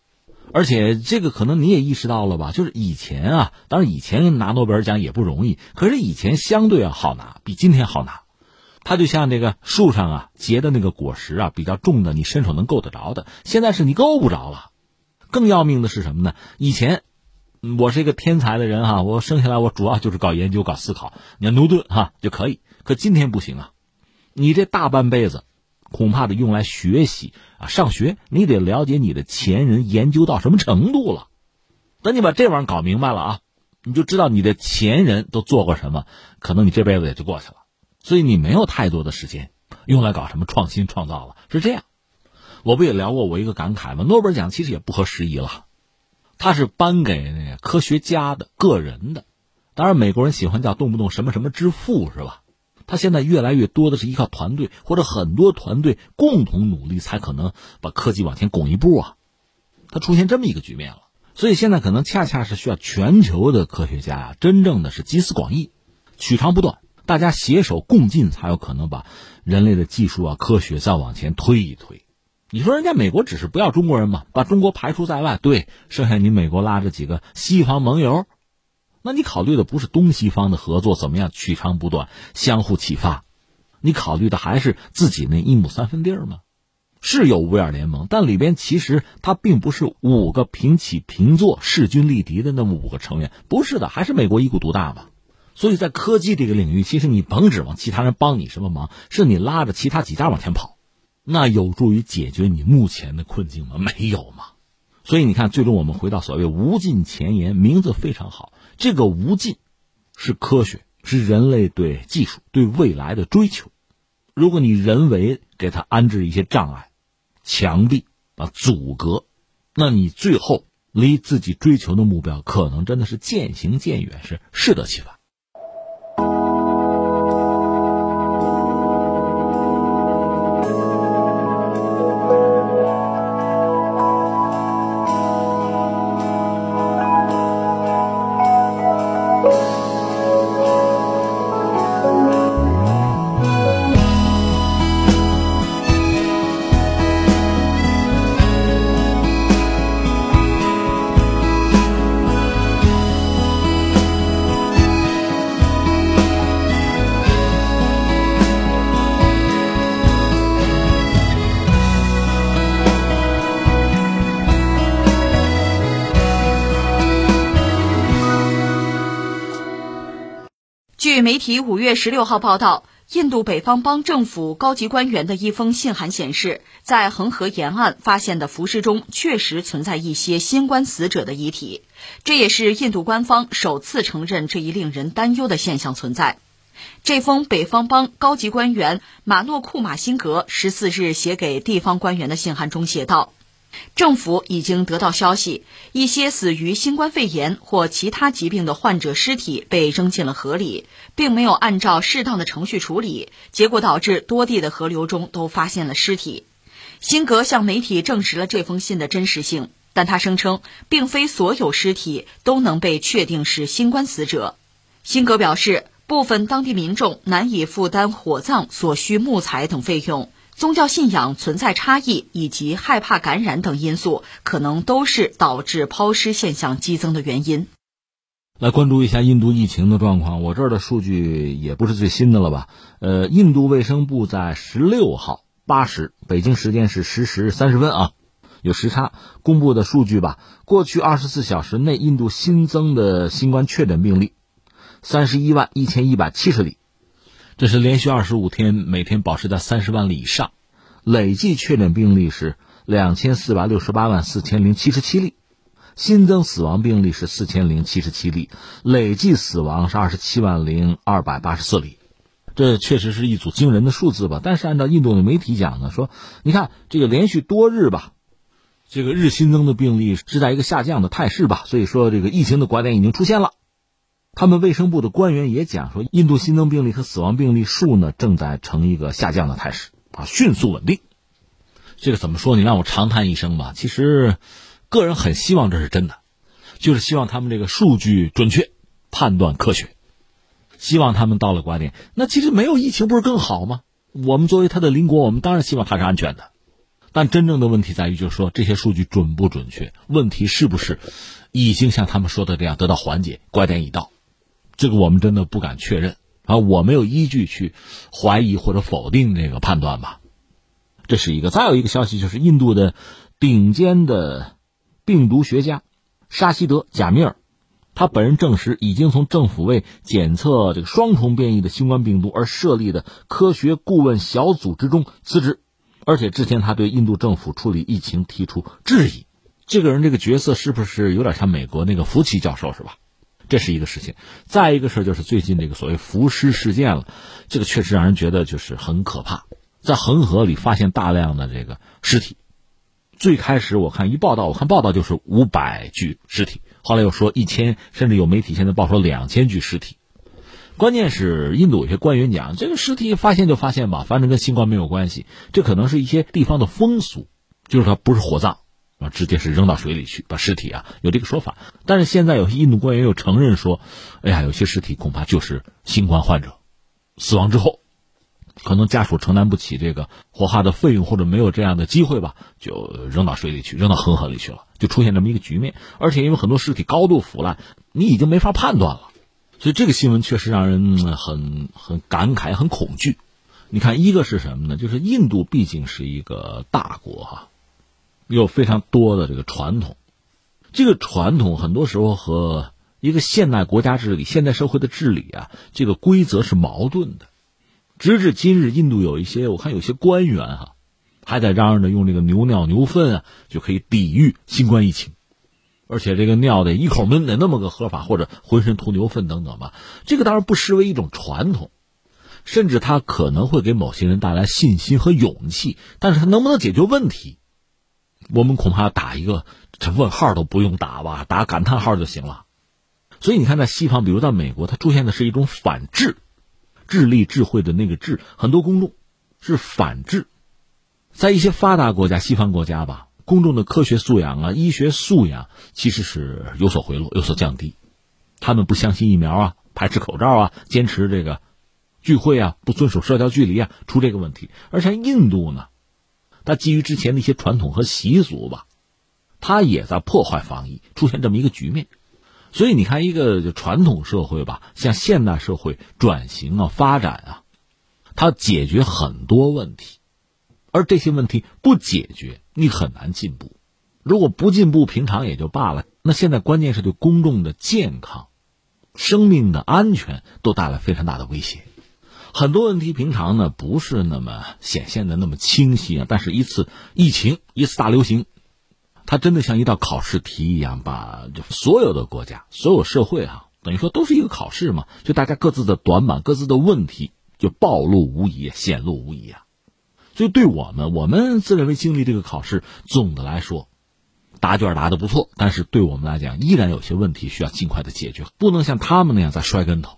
而且这个可能你也意识到了吧？就是以前啊，当然以前拿诺贝尔奖也不容易，可是以前相对要好拿，比今天好拿。它就像这个树上啊结的那个果实啊，比较重的，你伸手能够得着的。现在是你够不着了。更要命的是什么呢？以前我是一个天才的人哈，我生下来我主要就是搞研究、搞思考。你看牛顿哈就可以，可今天不行啊！你这大半辈子，恐怕得用来学习啊，上学你得了解你的前人研究到什么程度了。等你把这玩意儿搞明白了啊，你就知道你的前人都做过什么，可能你这辈子也就过去了。所以你没有太多的时间用来搞什么创新创造了，是这样。我不也聊过我一个感慨吗？诺贝尔奖其实也不合时宜了，它是颁给那个科学家的个人的。当然，美国人喜欢叫动不动什么什么之父，是吧？他现在越来越多的是依靠团队或者很多团队共同努力，才可能把科技往前拱一步啊。他出现这么一个局面了，所以现在可能恰恰是需要全球的科学家啊，真正的是集思广益，取长补短。大家携手共进，才有可能把人类的技术啊、科学再往前推一推。你说人家美国只是不要中国人嘛，把中国排除在外，对，剩下你美国拉着几个西方盟友，那你考虑的不是东西方的合作怎么样取长补短、相互启发，你考虑的还是自己那一亩三分地儿吗？是有五眼联盟，但里边其实它并不是五个平起平坐、势均力敌的那么五个成员，不是的，还是美国一股独大嘛。所以在科技这个领域，其实你甭指望其他人帮你什么忙，是你拉着其他几家往前跑，那有助于解决你目前的困境吗？没有嘛。所以你看，最终我们回到所谓“无尽前沿”，名字非常好。这个“无尽”是科学，是人类对技术、对未来的追求。如果你人为给它安置一些障碍、墙壁啊、阻隔，那你最后离自己追求的目标，可能真的是渐行渐远，是适得其反。月十六号报道，印度北方邦政府高级官员的一封信函显示，在恒河沿岸发现的浮尸中确实存在一些新冠死者的遗体，这也是印度官方首次承认这一令人担忧的现象存在。这封北方邦高级官员马诺库马辛格十四日写给地方官员的信函中写道。政府已经得到消息，一些死于新冠肺炎或其他疾病的患者尸体被扔进了河里，并没有按照适当的程序处理，结果导致多地的河流中都发现了尸体。辛格向媒体证实了这封信的真实性，但他声称，并非所有尸体都能被确定是新冠死者。辛格表示，部分当地民众难以负担火葬所需木材等费用。宗教信仰存在差异以及害怕感染等因素，可能都是导致抛尸现象激增的原因。来关注一下印度疫情的状况，我这儿的数据也不是最新的了吧？呃，印度卫生部在十六号八时，北京时间是十时三十分啊，有时差公布的数据吧。过去二十四小时内，印度新增的新冠确诊病例三十一万一千一百七十例。这是连续二十五天每天保持在三十万例以上，累计确诊病例是两千四百六十八万四千零七十七例，新增死亡病例是四千零七十七例，累计死亡是二十七万零二百八十四例，这确实是一组惊人的数字吧？但是按照印度的媒体讲呢，说你看这个连续多日吧，这个日新增的病例是在一个下降的态势吧，所以说这个疫情的拐点已经出现了。他们卫生部的官员也讲说，印度新增病例和死亡病例数呢正在呈一个下降的态势啊，迅速稳定。这个怎么说？你让我长叹一声吧。其实，个人很希望这是真的，就是希望他们这个数据准确，判断科学。希望他们到了拐点，那其实没有疫情不是更好吗？我们作为他的邻国，我们当然希望他是安全的。但真正的问题在于，就是说这些数据准不准确？问题是不是已经像他们说的这样得到缓解？拐点已到。这个我们真的不敢确认啊，我没有依据去怀疑或者否定这个判断吧。这是一个，再有一个消息就是印度的顶尖的病毒学家沙希德·贾米尔，他本人证实已经从政府为检测这个双重变异的新冠病毒而设立的科学顾问小组之中辞职，而且之前他对印度政府处理疫情提出质疑。这个人这个角色是不是有点像美国那个福奇教授是吧？这是一个事情，再一个事就是最近这个所谓浮尸事件了，这个确实让人觉得就是很可怕，在恒河里发现大量的这个尸体，最开始我看一报道，我看报道就是五百具尸体，后来又说一千，甚至有媒体现在报说两千具尸体，关键是印度有些官员讲，这个尸体发现就发现吧，反正跟新冠没有关系，这可能是一些地方的风俗，就是它不是火葬。啊，直接是扔到水里去，把尸体啊，有这个说法。但是现在有些印度官员又承认说，哎呀，有些尸体恐怕就是新冠患者死亡之后，可能家属承担不起这个火化的费用，或者没有这样的机会吧，就扔到水里去，扔到恒河里去了，就出现这么一个局面。而且因为很多尸体高度腐烂，你已经没法判断了，所以这个新闻确实让人很很感慨、很恐惧。你看，一个是什么呢？就是印度毕竟是一个大国哈。有非常多的这个传统，这个传统很多时候和一个现代国家治理、现代社会的治理啊，这个规则是矛盾的。直至今日，印度有一些我看有些官员哈，还在嚷嚷着用这个牛尿、牛粪啊就可以抵御新冠疫情，而且这个尿得一口闷得那么个喝法，或者浑身涂牛粪等等吧，这个当然不失为一种传统，甚至它可能会给某些人带来信心和勇气，但是它能不能解决问题？我们恐怕打一个这问号都不用打吧，打感叹号就行了。所以你看，在西方，比如在美国，它出现的是一种反智、智力、智慧的那个智，很多公众是反智。在一些发达国家、西方国家吧，公众的科学素养啊、医学素养其实是有所回落、有所降低。他们不相信疫苗啊，排斥口罩啊，坚持这个聚会啊，不遵守社交距离啊，出这个问题。而像印度呢？它基于之前的一些传统和习俗吧，它也在破坏防疫，出现这么一个局面。所以你看，一个传统社会吧，向现代社会转型啊、发展啊，它解决很多问题，而这些问题不解决，你很难进步。如果不进步，平常也就罢了。那现在关键是对公众的健康、生命的安全都带来非常大的威胁。很多问题平常呢不是那么显现的那么清晰啊，但是一次疫情，一次大流行，它真的像一道考试题一样，把就所有的国家、所有社会啊，等于说都是一个考试嘛，就大家各自的短板、各自的问题就暴露无遗、显露无遗啊。所以对我们，我们自认为经历这个考试，总的来说，答卷答的不错，但是对我们来讲，依然有些问题需要尽快的解决，不能像他们那样再摔跟头。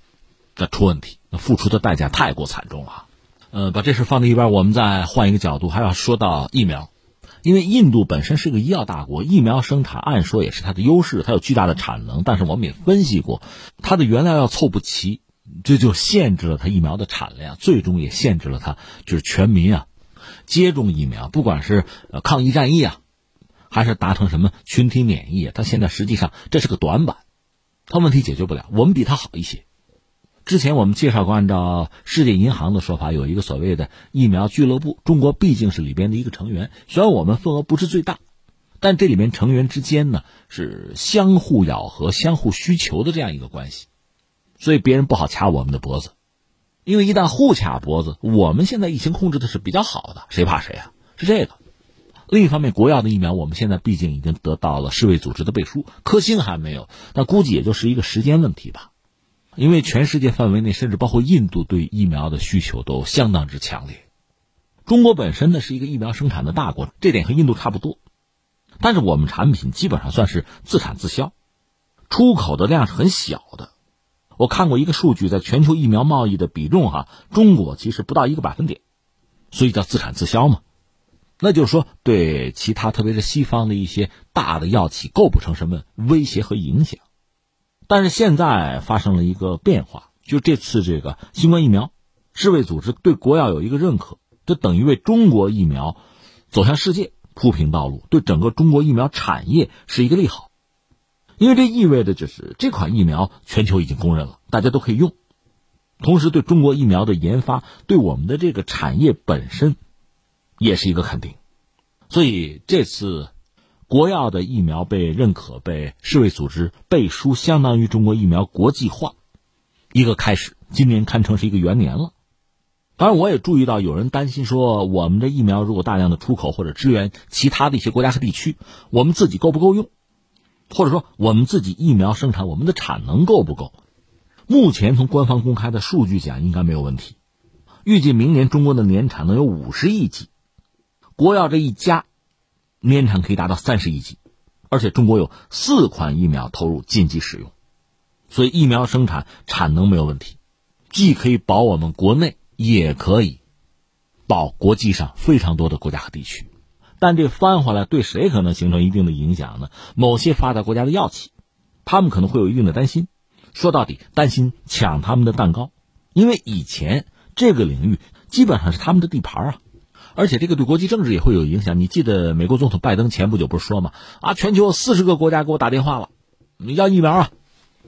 再出问题，付出的代价太过惨重了。呃，把这事放在一边，我们再换一个角度，还要说到疫苗。因为印度本身是个医药大国，疫苗生产按说也是它的优势，它有巨大的产能。但是我们也分析过，它的原料要凑不齐，这就限制了它疫苗的产量，最终也限制了它就是全民啊接种疫苗，不管是呃抗疫战役啊，还是达成什么群体免疫，它现在实际上这是个短板，它问题解决不了。我们比它好一些。之前我们介绍过，按照世界银行的说法，有一个所谓的疫苗俱乐部，中国毕竟是里边的一个成员。虽然我们份额不是最大，但这里面成员之间呢是相互咬合、相互需求的这样一个关系，所以别人不好掐我们的脖子，因为一旦互掐脖子，我们现在疫情控制的是比较好的，谁怕谁啊？是这个。另一方面，国药的疫苗我们现在毕竟已经得到了世卫组织的背书，科兴还没有，那估计也就是一个时间问题吧。因为全世界范围内，甚至包括印度对疫苗的需求都相当之强烈。中国本身呢是一个疫苗生产的大国，这点和印度差不多。但是我们产品基本上算是自产自销，出口的量是很小的。我看过一个数据，在全球疫苗贸易的比重哈，中国其实不到一个百分点，所以叫自产自销嘛。那就是说，对其他特别是西方的一些大的药企构不成什么威胁和影响。但是现在发生了一个变化，就这次这个新冠疫苗，世卫组织对国药有一个认可，这等于为中国疫苗走向世界铺平道路，对整个中国疫苗产业是一个利好，因为这意味着就是这款疫苗全球已经公认了，大家都可以用，同时对中国疫苗的研发，对我们的这个产业本身也是一个肯定，所以这次。国药的疫苗被认可，被世卫组织背书，相当于中国疫苗国际化一个开始。今年堪称是一个元年了。当然，我也注意到有人担心说，我们的疫苗如果大量的出口或者支援其他的一些国家和地区，我们自己够不够用？或者说，我们自己疫苗生产，我们的产能够不够？目前从官方公开的数据讲，应该没有问题。预计明年中国的年产能有五十亿剂，国药这一家。年产可以达到三十亿剂，而且中国有四款疫苗投入紧急使用，所以疫苗生产产能没有问题，既可以保我们国内，也可以保国际上非常多的国家和地区。但这翻回来对谁可能形成一定的影响呢？某些发达国家的药企，他们可能会有一定的担心。说到底，担心抢他们的蛋糕，因为以前这个领域基本上是他们的地盘啊。而且这个对国际政治也会有影响。你记得美国总统拜登前不久不是说吗？啊，全球有四十个国家给我打电话了，你要疫苗啊！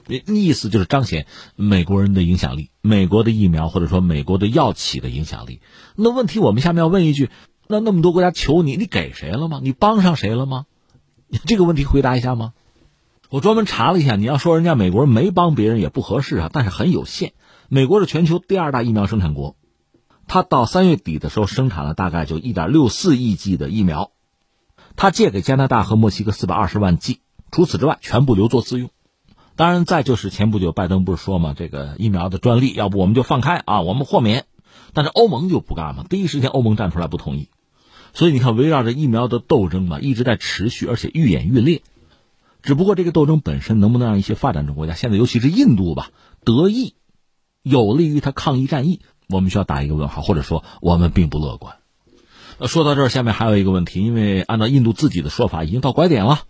意思就是彰显美国人的影响力，美国的疫苗或者说美国的药企的影响力。那问题我们下面要问一句：那那么多国家求你，你给谁了吗？你帮上谁了吗？这个问题回答一下吗？我专门查了一下，你要说人家美国人没帮别人也不合适啊，但是很有限。美国是全球第二大疫苗生产国。他到三月底的时候生产了大概就一点六四亿剂的疫苗，他借给加拿大和墨西哥四百二十万剂，除此之外全部留作自用。当然，再就是前不久拜登不是说嘛，这个疫苗的专利，要不我们就放开啊，我们豁免。但是欧盟就不干嘛，第一时间欧盟站出来不同意。所以你看，围绕着疫苗的斗争嘛，一直在持续，而且愈演愈烈。只不过这个斗争本身能不能让一些发展中国家，现在尤其是印度吧，得益，有利于他抗疫战役？我们需要打一个问号，或者说我们并不乐观。那说到这儿，下面还有一个问题，因为按照印度自己的说法，已经到拐点了，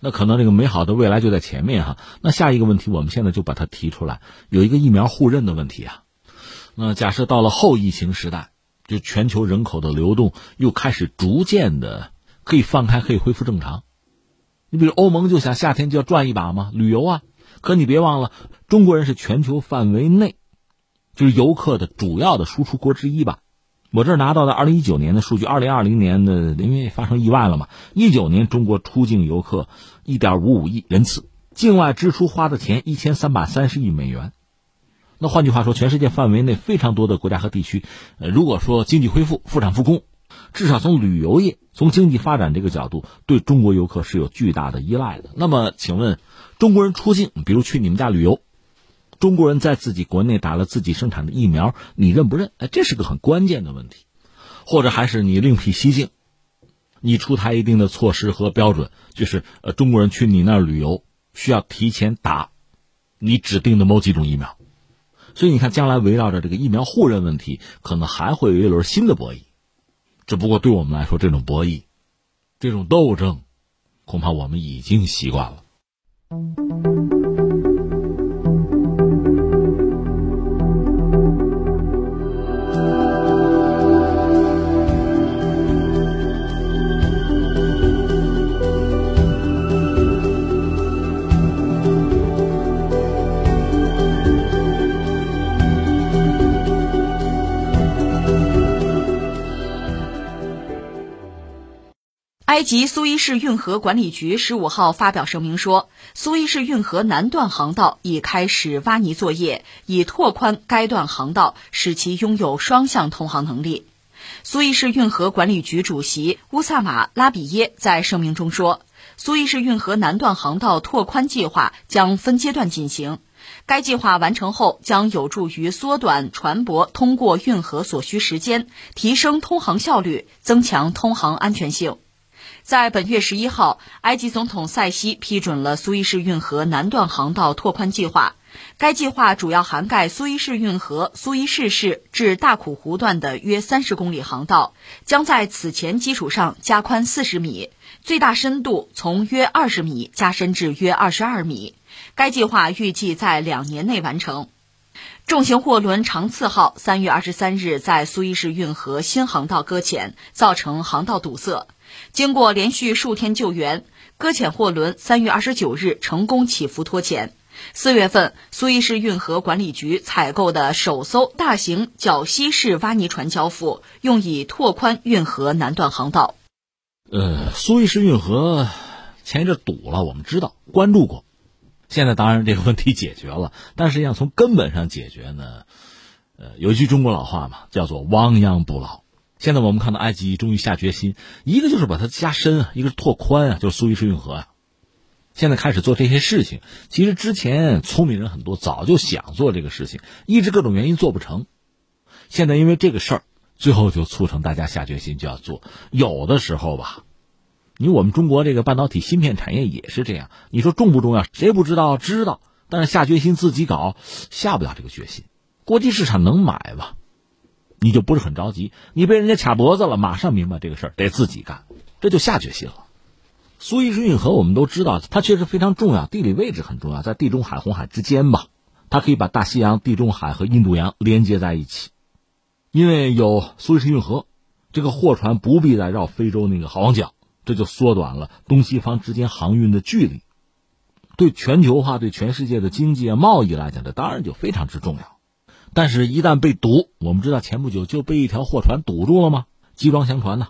那可能这个美好的未来就在前面哈。那下一个问题，我们现在就把它提出来，有一个疫苗互认的问题啊。那假设到了后疫情时代，就全球人口的流动又开始逐渐的可以放开，可以恢复正常。你比如欧盟就想夏天就要转一把嘛，旅游啊。可你别忘了，中国人是全球范围内。就是游客的主要的输出国之一吧，我这儿拿到的二零一九年的数据，二零二零年的因为发生意外了嘛，一九年中国出境游客一点五五亿人次，境外支出花的钱一千三百三十亿美元。那换句话说，全世界范围内非常多的国家和地区，呃，如果说经济恢复、复产复工，至少从旅游业、从经济发展这个角度，对中国游客是有巨大的依赖的。那么，请问，中国人出境，比如去你们家旅游，中国人在自己国内打了自己生产的疫苗，你认不认？哎，这是个很关键的问题。或者还是你另辟蹊径，你出台一定的措施和标准，就是呃，中国人去你那儿旅游需要提前打你指定的某几种疫苗。所以你看，将来围绕着这个疫苗互认问题，可能还会有一轮新的博弈。只不过对我们来说，这种博弈、这种斗争，恐怕我们已经习惯了。埃及苏伊士运河管理局十五号发表声明说，苏伊士运河南段航道已开始挖泥作业，以拓宽该段航道，使其拥有双向通航能力。苏伊士运河管理局主席乌萨马拉比耶在声明中说，苏伊士运河南段航道拓宽计划将分阶段进行，该计划完成后将有助于缩短船舶通过运河所需时间，提升通航效率，增强通航安全性。在本月十一号，埃及总统塞西批准了苏伊士运河南段航道拓宽计划。该计划主要涵盖苏伊士运河苏伊士市至大苦湖段的约三十公里航道，将在此前基础上加宽四十米，最大深度从约二十米加深至约二十二米。该计划预计在两年内完成。重型货轮长次号三月二十三日在苏伊士运河新航道搁浅，造成航道堵塞。经过连续数天救援，搁浅货轮三月二十九日成功起浮脱潜。四月份，苏伊士运河管理局采购的首艘大型绞吸式挖泥船交付，用以拓宽运河南段航道。呃，苏伊士运河前一阵堵了，我们知道关注过。现在当然这个问题解决了，但是要从根本上解决呢，呃，有一句中国老话嘛，叫做亡羊补牢。现在我们看到埃及终于下决心，一个就是把它加深啊，一个是拓宽啊，就是苏伊士运河啊。现在开始做这些事情，其实之前聪明人很多，早就想做这个事情，一直各种原因做不成。现在因为这个事儿，最后就促成大家下决心就要做。有的时候吧，你我们中国这个半导体芯片产业也是这样，你说重不重要？谁不知道？知道，但是下决心自己搞，下不了这个决心。国际市场能买吧？你就不是很着急，你被人家卡脖子了，马上明白这个事儿得自己干，这就下决心了。苏伊士运河我们都知道，它确实非常重要，地理位置很重要，在地中海、红海之间吧，它可以把大西洋、地中海和印度洋连接在一起。因为有苏伊士运河，这个货船不必再绕非洲那个好望角，这就缩短了东西方之间航运的距离。对全球化、对全世界的经济啊、贸易来讲，这当然就非常之重要。但是，一旦被堵，我们知道前不久就被一条货船堵住了吗？集装箱船呢？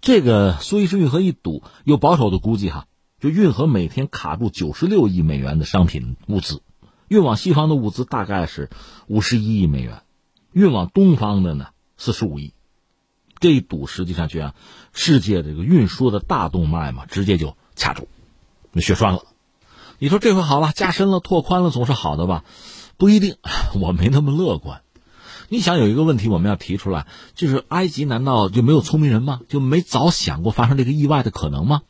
这个苏伊士运河一堵，有保守的估计哈，就运河每天卡住九十六亿美元的商品物资，运往西方的物资大概是五十一亿美元，运往东方的呢四十五亿。这一堵实际上就让世界这个运输的大动脉嘛，直接就卡住，血栓了。你说这回好了，加深了、拓宽了，总是好的吧？不一定，我没那么乐观。你想有一个问题我们要提出来，就是埃及难道就没有聪明人吗？就没早想过发生这个意外的可能吗？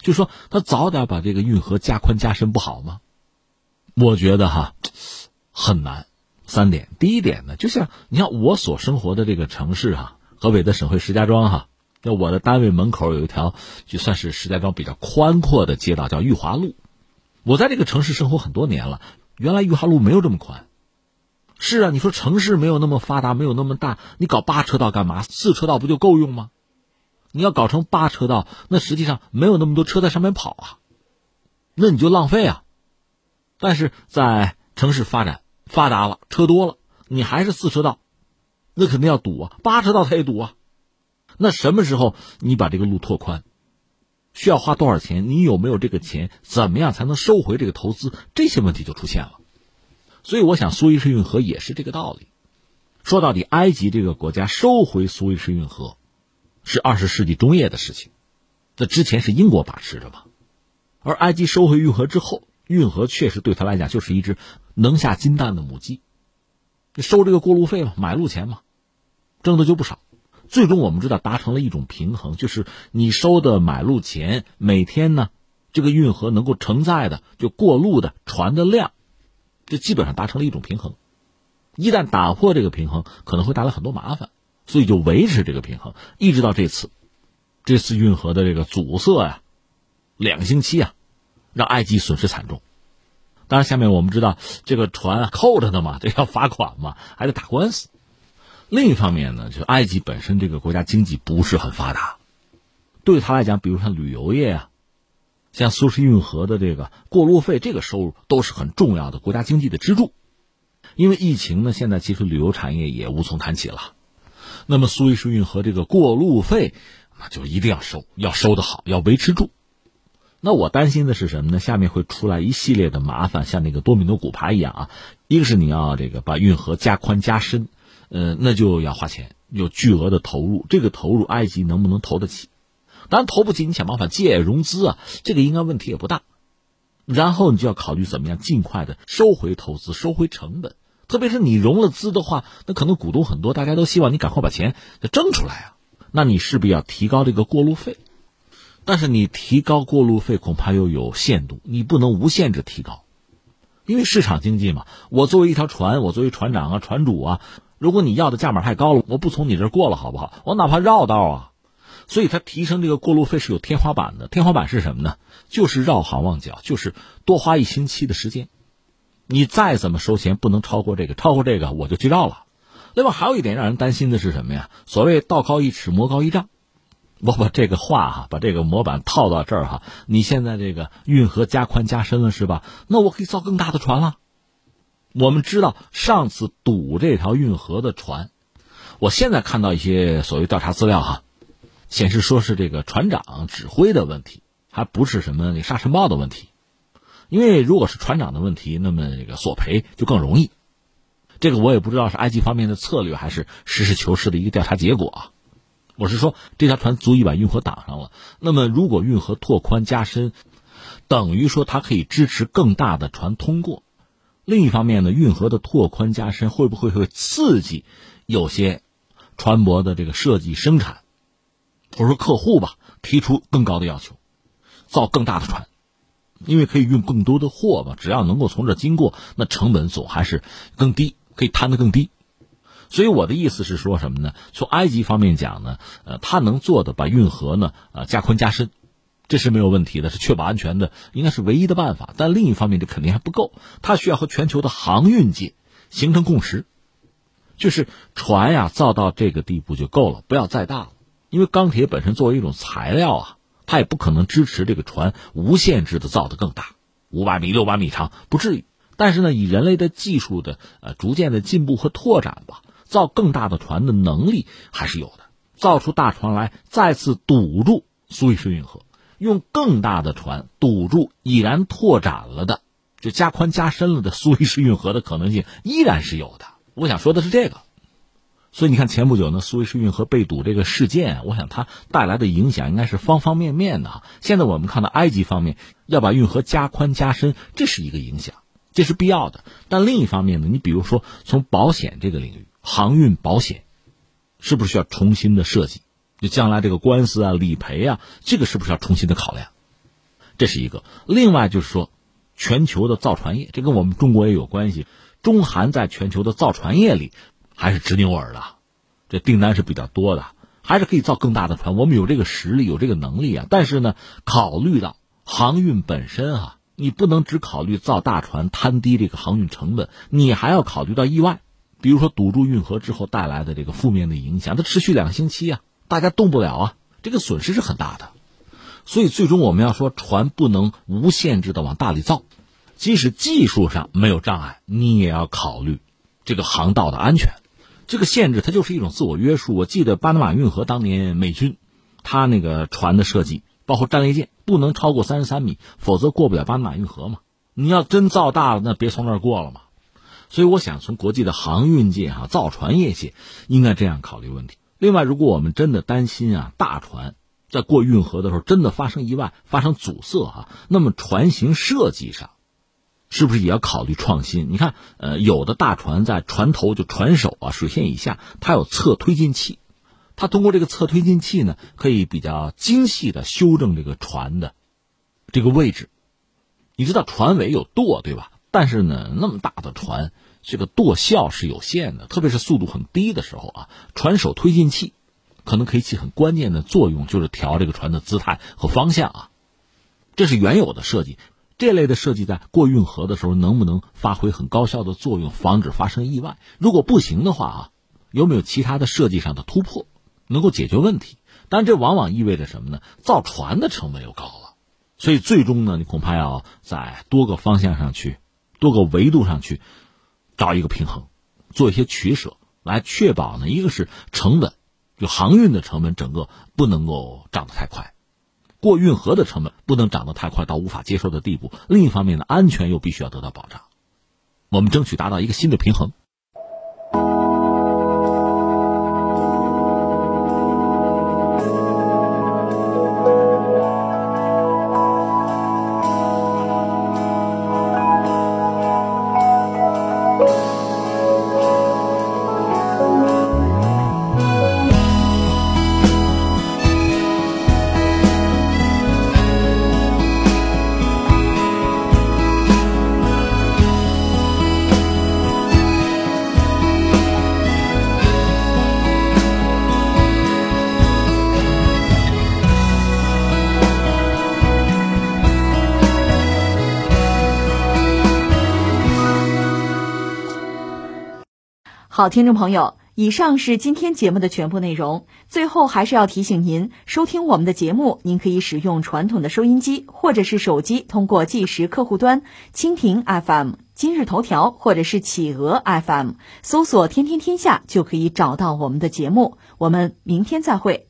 就说他早点把这个运河加宽加深不好吗？我觉得哈很难。三点，第一点呢，就像你像我所生活的这个城市哈，河北的省会石家庄哈，那我的单位门口有一条就算是石家庄比较宽阔的街道，叫裕华路。我在这个城市生活很多年了。原来裕华路没有这么宽，是啊，你说城市没有那么发达，没有那么大，你搞八车道干嘛？四车道不就够用吗？你要搞成八车道，那实际上没有那么多车在上面跑啊，那你就浪费啊。但是在城市发展发达了，车多了，你还是四车道，那肯定要堵啊，八车道它也堵啊。那什么时候你把这个路拓宽，需要花多少钱？你有没有这个钱？怎么样才能收回这个投资？这些问题就出现了。所以，我想苏伊士运河也是这个道理。说到底，埃及这个国家收回苏伊士运河，是二十世纪中叶的事情。这之前是英国把持着吧？而埃及收回运河之后，运河确实对他来讲就是一只能下金蛋的母鸡。收这个过路费嘛，买路钱嘛，挣的就不少。最终我们知道达成了一种平衡，就是你收的买路钱，每天呢，这个运河能够承载的就过路的船的量，这基本上达成了一种平衡。一旦打破这个平衡，可能会带来很多麻烦，所以就维持这个平衡，一直到这次，这次运河的这个阻塞呀，两星期啊，让埃及损失惨重。当然，下面我们知道这个船扣着的嘛，这要罚款嘛，还得打官司。另一方面呢，就埃及本身这个国家经济不是很发达，对他来讲，比如像旅游业啊，像苏伊士运河的这个过路费，这个收入都是很重要的国家经济的支柱。因为疫情呢，现在其实旅游产业也无从谈起了。那么苏伊士运河这个过路费，那就一定要收，要收的好，要维持住。那我担心的是什么呢？下面会出来一系列的麻烦，像那个多米诺骨牌一样啊。一个是你要这个把运河加宽加深。呃，那就要花钱，有巨额的投入。这个投入，埃及能不能投得起？当然投不起，你想办法借融资啊，这个应该问题也不大。然后你就要考虑怎么样尽快的收回投资，收回成本。特别是你融了资的话，那可能股东很多，大家都希望你赶快把钱挣出来啊。那你势必要提高这个过路费，但是你提高过路费恐怕又有限度，你不能无限制提高，因为市场经济嘛。我作为一条船，我作为船长啊、船主啊。如果你要的价码太高了，我不从你这儿过了，好不好？我哪怕绕道啊。所以它提升这个过路费是有天花板的。天花板是什么呢？就是绕行望角，就是多花一星期的时间。你再怎么收钱，不能超过这个，超过这个我就去绕了。另外还有一点让人担心的是什么呀？所谓道高一尺，魔高一丈。我把这个话哈，把这个模板套到这儿哈。你现在这个运河加宽加深了是吧？那我可以造更大的船了。我们知道上次堵这条运河的船，我现在看到一些所谓调查资料哈，显示说是这个船长指挥的问题，还不是什么那沙尘暴的问题。因为如果是船长的问题，那么这个索赔就更容易。这个我也不知道是埃及方面的策略，还是实事求是的一个调查结果啊。我是说，这条船足以把运河挡上了。那么如果运河拓宽加深，等于说它可以支持更大的船通过。另一方面呢，运河的拓宽加深会不会会刺激有些船舶的这个设计生产，或者说客户吧，提出更高的要求，造更大的船，因为可以运更多的货嘛，只要能够从这经过，那成本总还是更低，可以摊得更低。所以我的意思是说什么呢？从埃及方面讲呢，呃，他能做的把运河呢，呃，加宽加深。这是没有问题的，是确保安全的，应该是唯一的办法。但另一方面，这肯定还不够，它需要和全球的航运界形成共识，就是船呀造到这个地步就够了，不要再大了。因为钢铁本身作为一种材料啊，它也不可能支持这个船无限制的造得更大，五百米、六百米长不至于。但是呢，以人类的技术的呃逐渐的进步和拓展吧，造更大的船的能力还是有的，造出大船来再次堵住苏伊士运河。用更大的船堵住已然拓展了的，就加宽加深了的苏伊士运河的可能性依然是有的。我想说的是这个，所以你看前不久呢，苏伊士运河被堵这个事件，我想它带来的影响应该是方方面面的。现在我们看到埃及方面要把运河加宽加深，这是一个影响，这是必要的。但另一方面呢，你比如说从保险这个领域，航运保险是不是需要重新的设计？就将来这个官司啊、理赔啊，这个是不是要重新的考量？这是一个。另外就是说，全球的造船业，这跟我们中国也有关系。中韩在全球的造船业里还是直牛耳的，这订单是比较多的，还是可以造更大的船。我们有这个实力，有这个能力啊。但是呢，考虑到航运本身啊，你不能只考虑造大船摊低这个航运成本，你还要考虑到意外，比如说堵住运河之后带来的这个负面的影响，它持续两星期啊。大家动不了啊，这个损失是很大的，所以最终我们要说船不能无限制的往大里造，即使技术上没有障碍，你也要考虑这个航道的安全。这个限制它就是一种自我约束。我记得巴拿马运河当年美军，他那个船的设计包括战列舰不能超过三十三米，否则过不了巴拿马运河嘛。你要真造大了，那别从那儿过了嘛。所以我想，从国际的航运界哈，造船业界应该这样考虑问题。另外，如果我们真的担心啊，大船在过运河的时候真的发生意外、发生阻塞哈，那么船型设计上是不是也要考虑创新？你看，呃，有的大船在船头就船首啊水线以下，它有侧推进器，它通过这个侧推进器呢，可以比较精细的修正这个船的这个位置。你知道船尾有舵对吧？但是呢，那么大的船。这个舵效是有限的，特别是速度很低的时候啊，船首推进器可能可以起很关键的作用，就是调这个船的姿态和方向啊。这是原有的设计，这类的设计在过运河的时候能不能发挥很高效的作用，防止发生意外？如果不行的话啊，有没有其他的设计上的突破能够解决问题？但这往往意味着什么呢？造船的成本又高了，所以最终呢，你恐怕要在多个方向上去，多个维度上去。找一个平衡，做一些取舍，来确保呢，一个是成本，就航运的成本整个不能够涨得太快，过运河的成本不能涨得太快到无法接受的地步。另一方面呢，安全又必须要得到保障，我们争取达到一个新的平衡。好，听众朋友，以上是今天节目的全部内容。最后还是要提醒您，收听我们的节目，您可以使用传统的收音机，或者是手机，通过计时客户端蜻蜓 FM、今日头条或者是企鹅 FM 搜索“天天天下”，就可以找到我们的节目。我们明天再会。